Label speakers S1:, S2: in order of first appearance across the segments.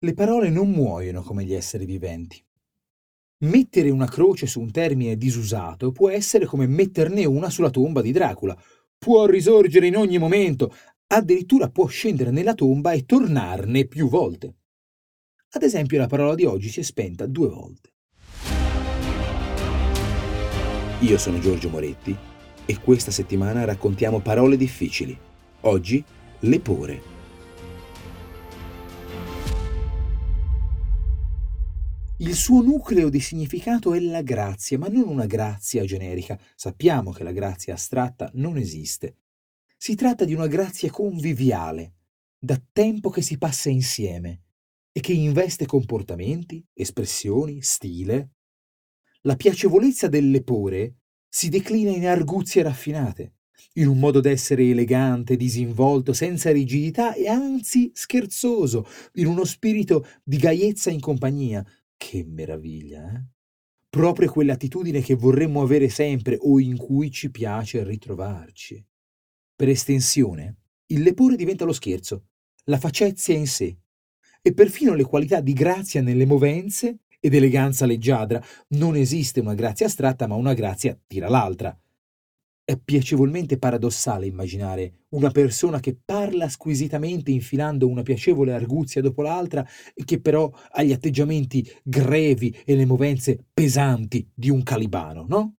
S1: Le parole non muoiono come gli esseri viventi. Mettere una croce su un termine disusato può essere come metterne una sulla tomba di Dracula. Può risorgere in ogni momento, addirittura può scendere nella tomba e tornarne più volte. Ad esempio la parola di oggi si è spenta due volte. Io sono Giorgio Moretti e questa settimana raccontiamo parole difficili. Oggi, lepore. Il suo nucleo di significato è la grazia, ma non una grazia generica. Sappiamo che la grazia astratta non esiste. Si tratta di una grazia conviviale, da tempo che si passa insieme e che investe comportamenti, espressioni, stile, la piacevolezza del lepore si declina in arguzie raffinate, in un modo d'essere elegante, disinvolto, senza rigidità e anzi scherzoso, in uno spirito di gaiezza in compagnia. Che meraviglia, eh? Proprio quell'attitudine che vorremmo avere sempre o in cui ci piace ritrovarci. Per estensione, il lepore diventa lo scherzo, la facezia in sé, e perfino le qualità di grazia nelle movenze ed eleganza leggiadra. Non esiste una grazia astratta, ma una grazia tira l'altra. È piacevolmente paradossale immaginare una persona che parla squisitamente infilando una piacevole arguzia dopo l'altra e che però ha gli atteggiamenti grevi e le movenze pesanti di un calibano, no?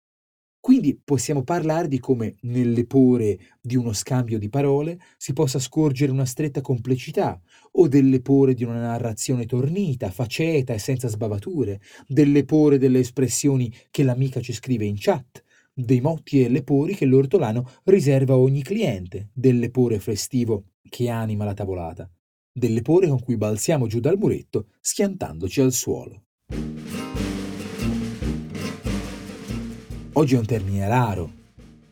S1: Quindi possiamo parlare di come nelle pore di uno scambio di parole si possa scorgere una stretta complicità, o delle pore di una narrazione tornita, faceta e senza sbavature, delle pore delle espressioni che l'amica ci scrive in chat, dei motti e le pori che l'ortolano riserva a ogni cliente, delle pore festivo che anima la tavolata, delle pore con cui balziamo giù dal muretto schiantandoci al suolo. Oggi è un termine raro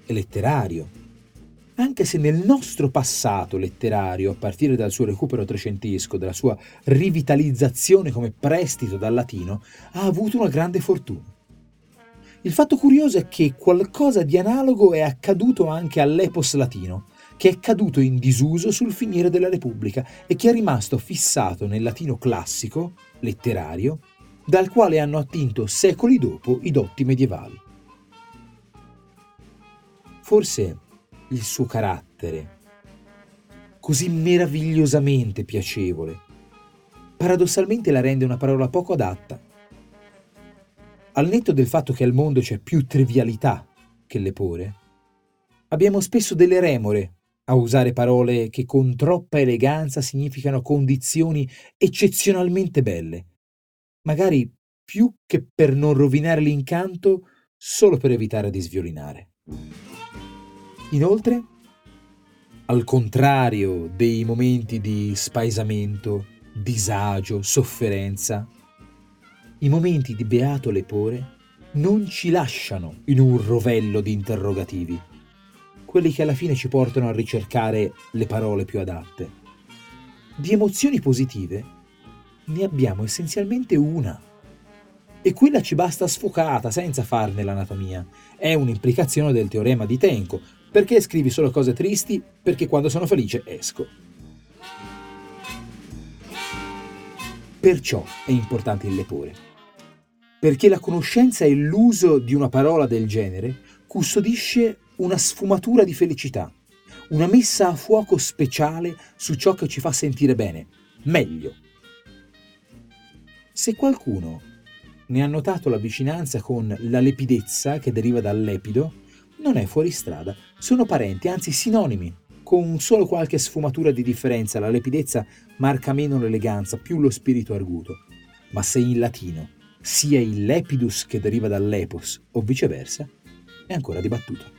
S1: letterario, anche se nel nostro passato letterario, a partire dal suo recupero trecentesco, dalla sua rivitalizzazione come prestito dal latino, ha avuto una grande fortuna. Il fatto curioso è che qualcosa di analogo è accaduto anche all'epos latino, che è caduto in disuso sul finire della Repubblica e che è rimasto fissato nel latino classico, letterario, dal quale hanno attinto secoli dopo i dotti medievali. Forse il suo carattere, così meravigliosamente piacevole, paradossalmente la rende una parola poco adatta. Al netto del fatto che al mondo c'è più trivialità che lepore, abbiamo spesso delle remore a usare parole che con troppa eleganza significano condizioni eccezionalmente belle, magari più che per non rovinare l'incanto solo per evitare di sviolinare. Inoltre, al contrario dei momenti di spaesamento, disagio, sofferenza, i momenti di beato lepore non ci lasciano in un rovello di interrogativi, quelli che alla fine ci portano a ricercare le parole più adatte. Di emozioni positive ne abbiamo essenzialmente una. E quella ci basta sfocata, senza farne l'anatomia. È un'implicazione del teorema di Tenko, perché scrivi solo cose tristi? Perché quando sono felice esco. Perciò è importante il lepore. Perché la conoscenza e l'uso di una parola del genere custodisce una sfumatura di felicità, una messa a fuoco speciale su ciò che ci fa sentire bene, meglio. Se qualcuno ne ha notato la vicinanza con la lepidezza che deriva dal lepido, non è fuori strada, sono parenti, anzi sinonimi, con solo qualche sfumatura di differenza. La lepidezza marca meno l'eleganza, più lo spirito arguto. Ma se in latino sia il lepidus che deriva dall'epos o viceversa, è ancora dibattuto.